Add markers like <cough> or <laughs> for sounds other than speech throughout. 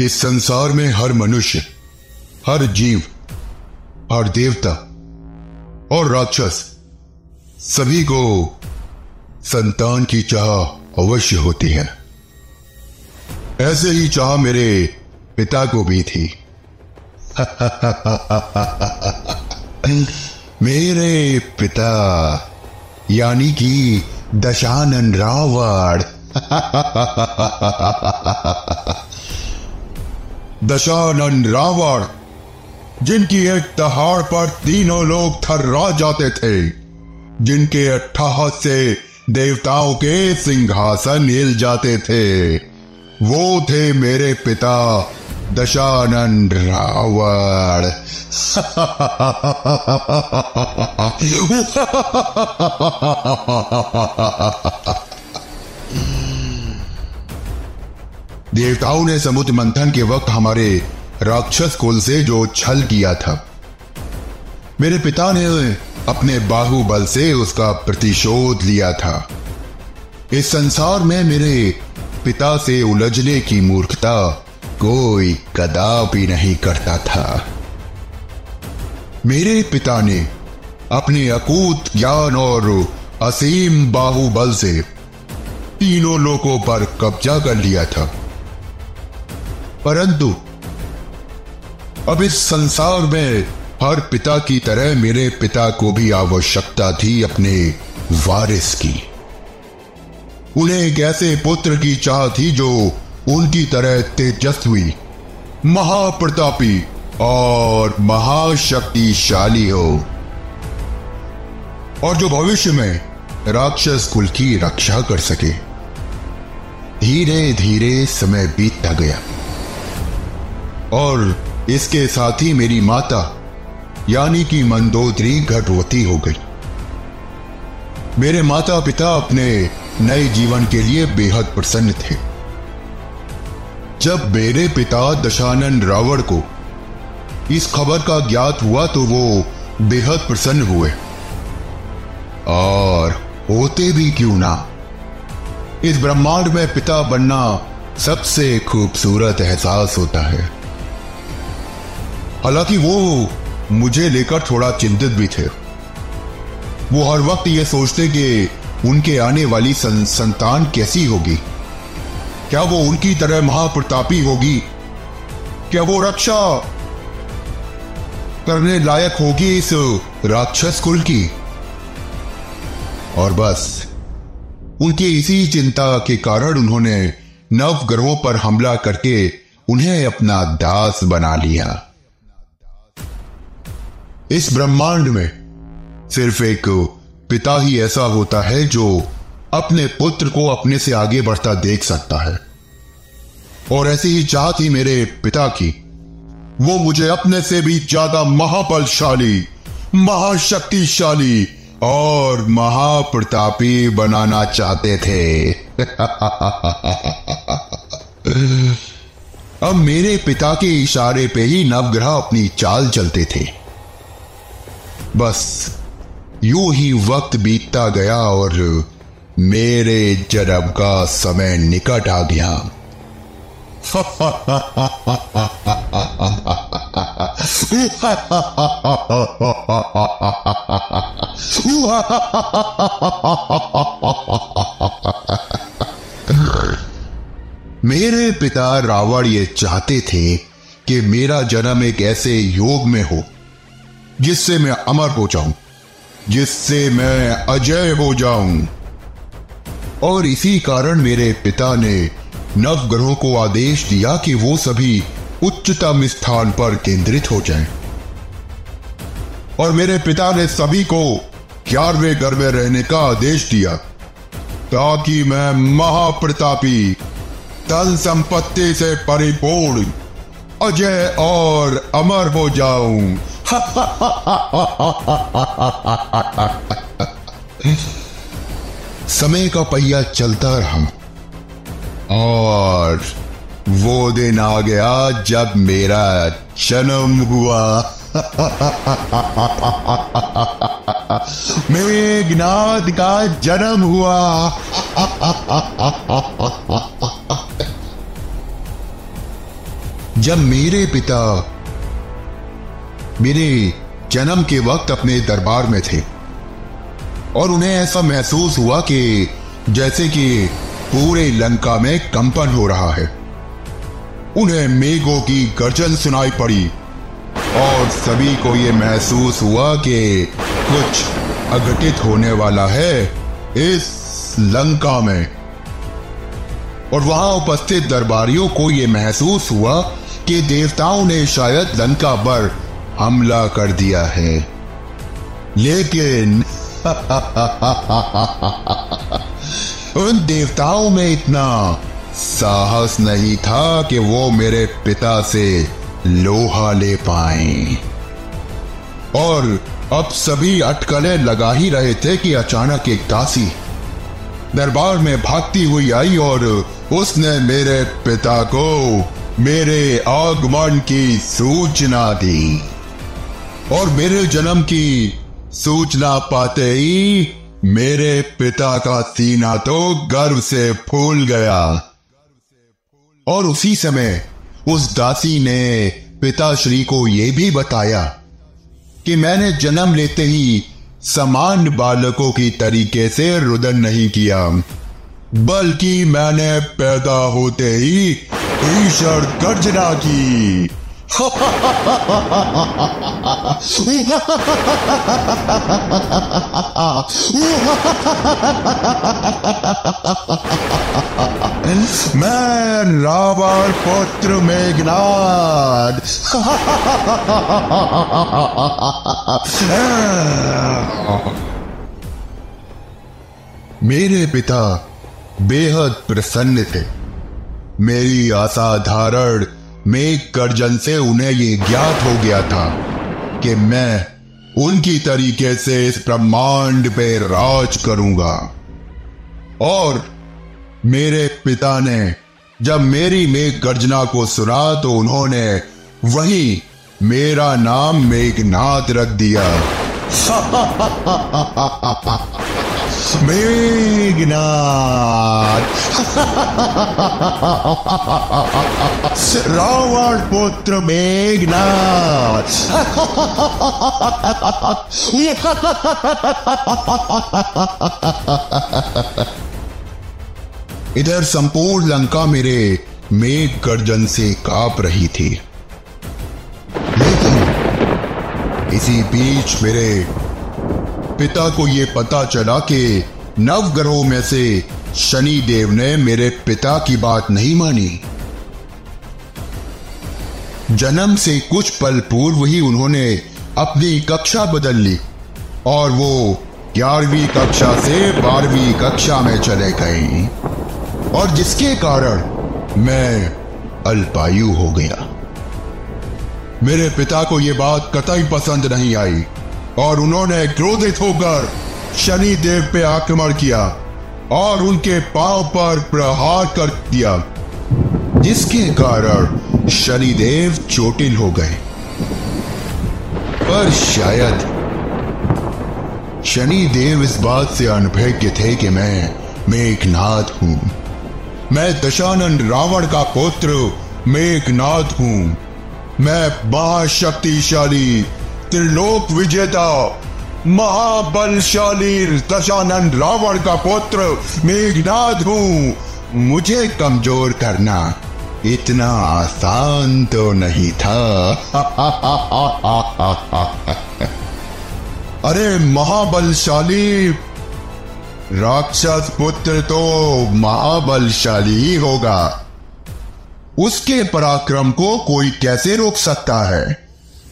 इस संसार में हर मनुष्य, हर जीव, हर देवता और राक्षस सभी को संतान की चाह अवश्य होती है। ऐसे ही चाह मेरे पिता को भी थी। <laughs> मेरे पिता, यानी कि दशानन रावण। <laughs> दशानन रावण, जिनकी एक दहाड़ पर तीनों लोग थर्रा जाते थे, जिनके अट्ठाहस से देवताओं के सिंहासन हिल जाते थे, वो थे मेरे पिता दशानन रावण। <laughs> देवताओं ने समुद्र मंथन के वक्त हमारे राक्षस कुल से जो छल किया था। मेरे पिता ने अपने बाहुबल से उसका प्रतिशोध लिया था। इस संसार में मेरे पिता से उलझने की मूर्खता कोई कदापि नहीं करता था। मेरे पिता ने अपने अकूत ज्ञान और असीम बाहुबल से तीनों लोगों पर कब्जा कर लिया था। परंतु, अब इस संसार में हर पिता की तरह मेरे पिता को भी आवश्यकता थी अपने वारिस की। उन्हें एक ऐसे पुत्र की चाह थी जो उनकी तरह तेजस्वी, महाप्रतापी और महाशक्तिशाली हो। और जो भविष्य में राक्षस कुल की रक्षा कर सके। धीरे धीरे समय बीतता गया। और इसके साथ ही मेरी माता, यानी कि मंदोदरी गर्भवती हो गई। मेरे माता पिता अपने नए जीवन के लिए बेहद प्रसन्न थे। जब मेरे पिता दशानन रावण को इस खबर का ज्ञात हुआ तो वो बेहद प्रसन्न हुए। और होते भी क्यों ना? इस ब्रह्मांड में पिता बनना सबसे खूबसूरत एहसास होता है। हालाँकि वो मुझे लेकर थोड़ा चिंतित भी थे। वो हर वक्त ये सोचते कि उनके आने वाली सं, संतान कैसी होगी। क्या वो उनकी तरह महाप्रतापी होगी? क्या वो रक्षा करने लायक होगी इस राक्षस कुल की? और बस उनकी इसी चिंता के कारण उन्होंने नव ग्रहों पर हमला करके उन्हें अपना दास बना लिया। इस ब्रह्मांड में सिर्फ़ एक पिता ही ऐसा होता है जो अपने पुत्र को अपने से आगे बढ़ता देख सकता है। और ऐसी ही चाह थी मेरे पिता की। वो मुझे अपने से भी ज़्यादा महाबलशाली, महाशक्तिशाली और महाप्रतापी बनाना चाहते थे। <laughs> अब मेरे पिता के इशारे पे ही नवग्रह अपनी चाल चलते थे। बस यूँ ही वक्त बीतता गया और मेरे जन्म का समय निकट आ गया। मेरे पिता रावण ये चाहते थे कि मेरा जन्म एक ऐसे योग में हो। जिससे मैं अमर हो जाऊँ, जिससे मैं अजय हो जाऊँ और इसी कारण मेरे पिता ने नवग्रहों को आदेश दिया कि वो सभी उच्चतम स्थान पर केंद्रित हो जाएँ। और मेरे पिता ने सभी को ग्यारहवें घर में रहने का आदेश दिया, ताकि मैं महाप्रतापी, धन संपत्ति से परिपूर्ण, अजय और अमर हो जाऊँ <laughs> समय का पहिया चलता रहा। और वो दिन आ गया जब मेरा जन्म हुआ। <laughs> मेघनाथ का जन्म हुआ। <laughs> जब मेरे पिता मेरे जन्म के वक्त अपने दरबार में थे। और उन्हें ऐसा महसूस हुआ कि जैसे कि पूरे लंका में कंपन हो रहा है। उन्हें मेघों की गर्जन सुनाई पड़ी और सभी को यह महसूस हुआ कि कुछ अघटित होने वाला है इस लंका में। और वहाँ उपस्थित दरबारियों को यह महसूस हुआ कि देवताओं ने शायद लंका पर हमला कर दिया है। लेकिन <laughs> उन देवताओं में इतना साहस नहीं था कि वो मेरे पिता से लोहा ले पाए। और अब सभी अटकलें लगा ही रहे थे कि अचानक एक दासी दरबार में भागती हुई आई और उसने मेरे पिता को मेरे आगमन की सूचना दी। और मेरे जन्म की सूचना पाते ही मेरे पिता का सीना तो गर्व से फूल गया। और उसी समय उस दासी ने पिताश्री को यह भी बताया कि मैंने जन्म लेते ही समान बालकों की तरीके से रुदन नहीं किया, बल्कि मैंने पैदा होते ही ईश्वर गर्जना की। मैं रावण पुत्र मेघनाद मेरे पिता बेहद प्रसन्न थे। मेरी असाधारण मेघ गर्जन से उन्हें ये ज्ञात हो गया था कि मैं उनकी तरीके से इस ब्रह्मांड पे राज करूँगा। और मेरे पिता ने, जब मेरी मेघ गर्जना को सुना तो उन्होंने वही मेरा नाम मेघनाथ रख दिया। <laughs> <laughs> मेघनाथ रावण पुत्र मेघनाथ इधर संपूर्ण लंका मेरे मेघ गर्जन से काँप रही थी लेकिन इसी बीच मेरे पिता को यह पता चला कि नवग्रहों में से शनि देव ने मेरे पिता की बात नहीं मानी। जन्म से कुछ पल पूर्व ही उन्होंने अपनी कक्षा बदल ली और वो ग्यारहवीं कक्षा से बारहवीं कक्षा में चले गए। और जिसके कारण मैं अल्पायु हो गया। मेरे पिता को यह बात कतई पसंद नहीं आई। और उन्होंने क्रोधित होकर शनि देव पे आक्रमण किया और उनके पाँव पर प्रहार कर दिया, जिसके कारण शनि देव चोटिल हो गए। पर शायद शनि देव इस बात से अनभिज्ञ थे कि मैं मेघनाथ हूँ। मैं दशानंद रावण का पुत्र मेघनाथ हूँ। मैं महाशक्तिशाली त्रिलोक विजेता, महाबलशाली दशानंद रावण का पुत्र मेघनाथ हूँ। मुझे कमज़ोर करना इतना आसान तो नहीं था। <laughs> अरे महाबलशाली राक्षस पुत्र तो महाबलशाली ही होगा। उसके पराक्रम को कोई कैसे रोक सकता है?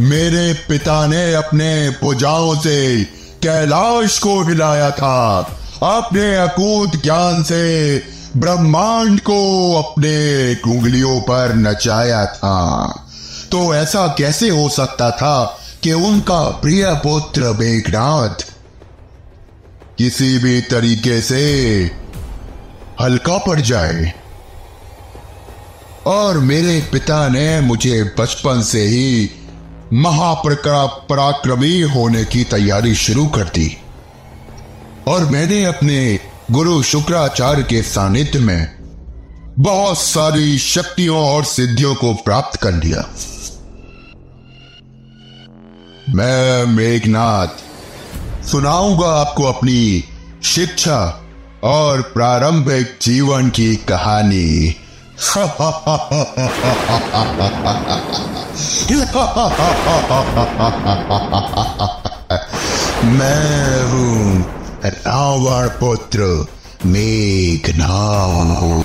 मेरे पिता ने अपने भुजाओं से कैलाश को हिलाया था। अपने अकूत ज्ञान से ब्रह्मांड को अपने कुंगलियों पर नचाया था। तो ऐसा कैसे हो सकता था कि उनका प्रिय पुत्र मेघनाथ किसी भी तरीके से हल्का पड़ जाए? और मेरे पिता ने मुझे बचपन से ही महाप्रका पराक्रमी होने की तैयारी शुरू कर दी। और मैंने अपने गुरु शुक्राचार्य के सानिध्य में बहुत सारी शक्तियों और सिद्धियों को प्राप्त कर लिया। मैं मेघनाथ, सुनाऊँगा आपको अपनी शिक्षा और प्रारंभिक जीवन की कहानी। <laughs> मैं हूं रावण पुत्र मेघनाथ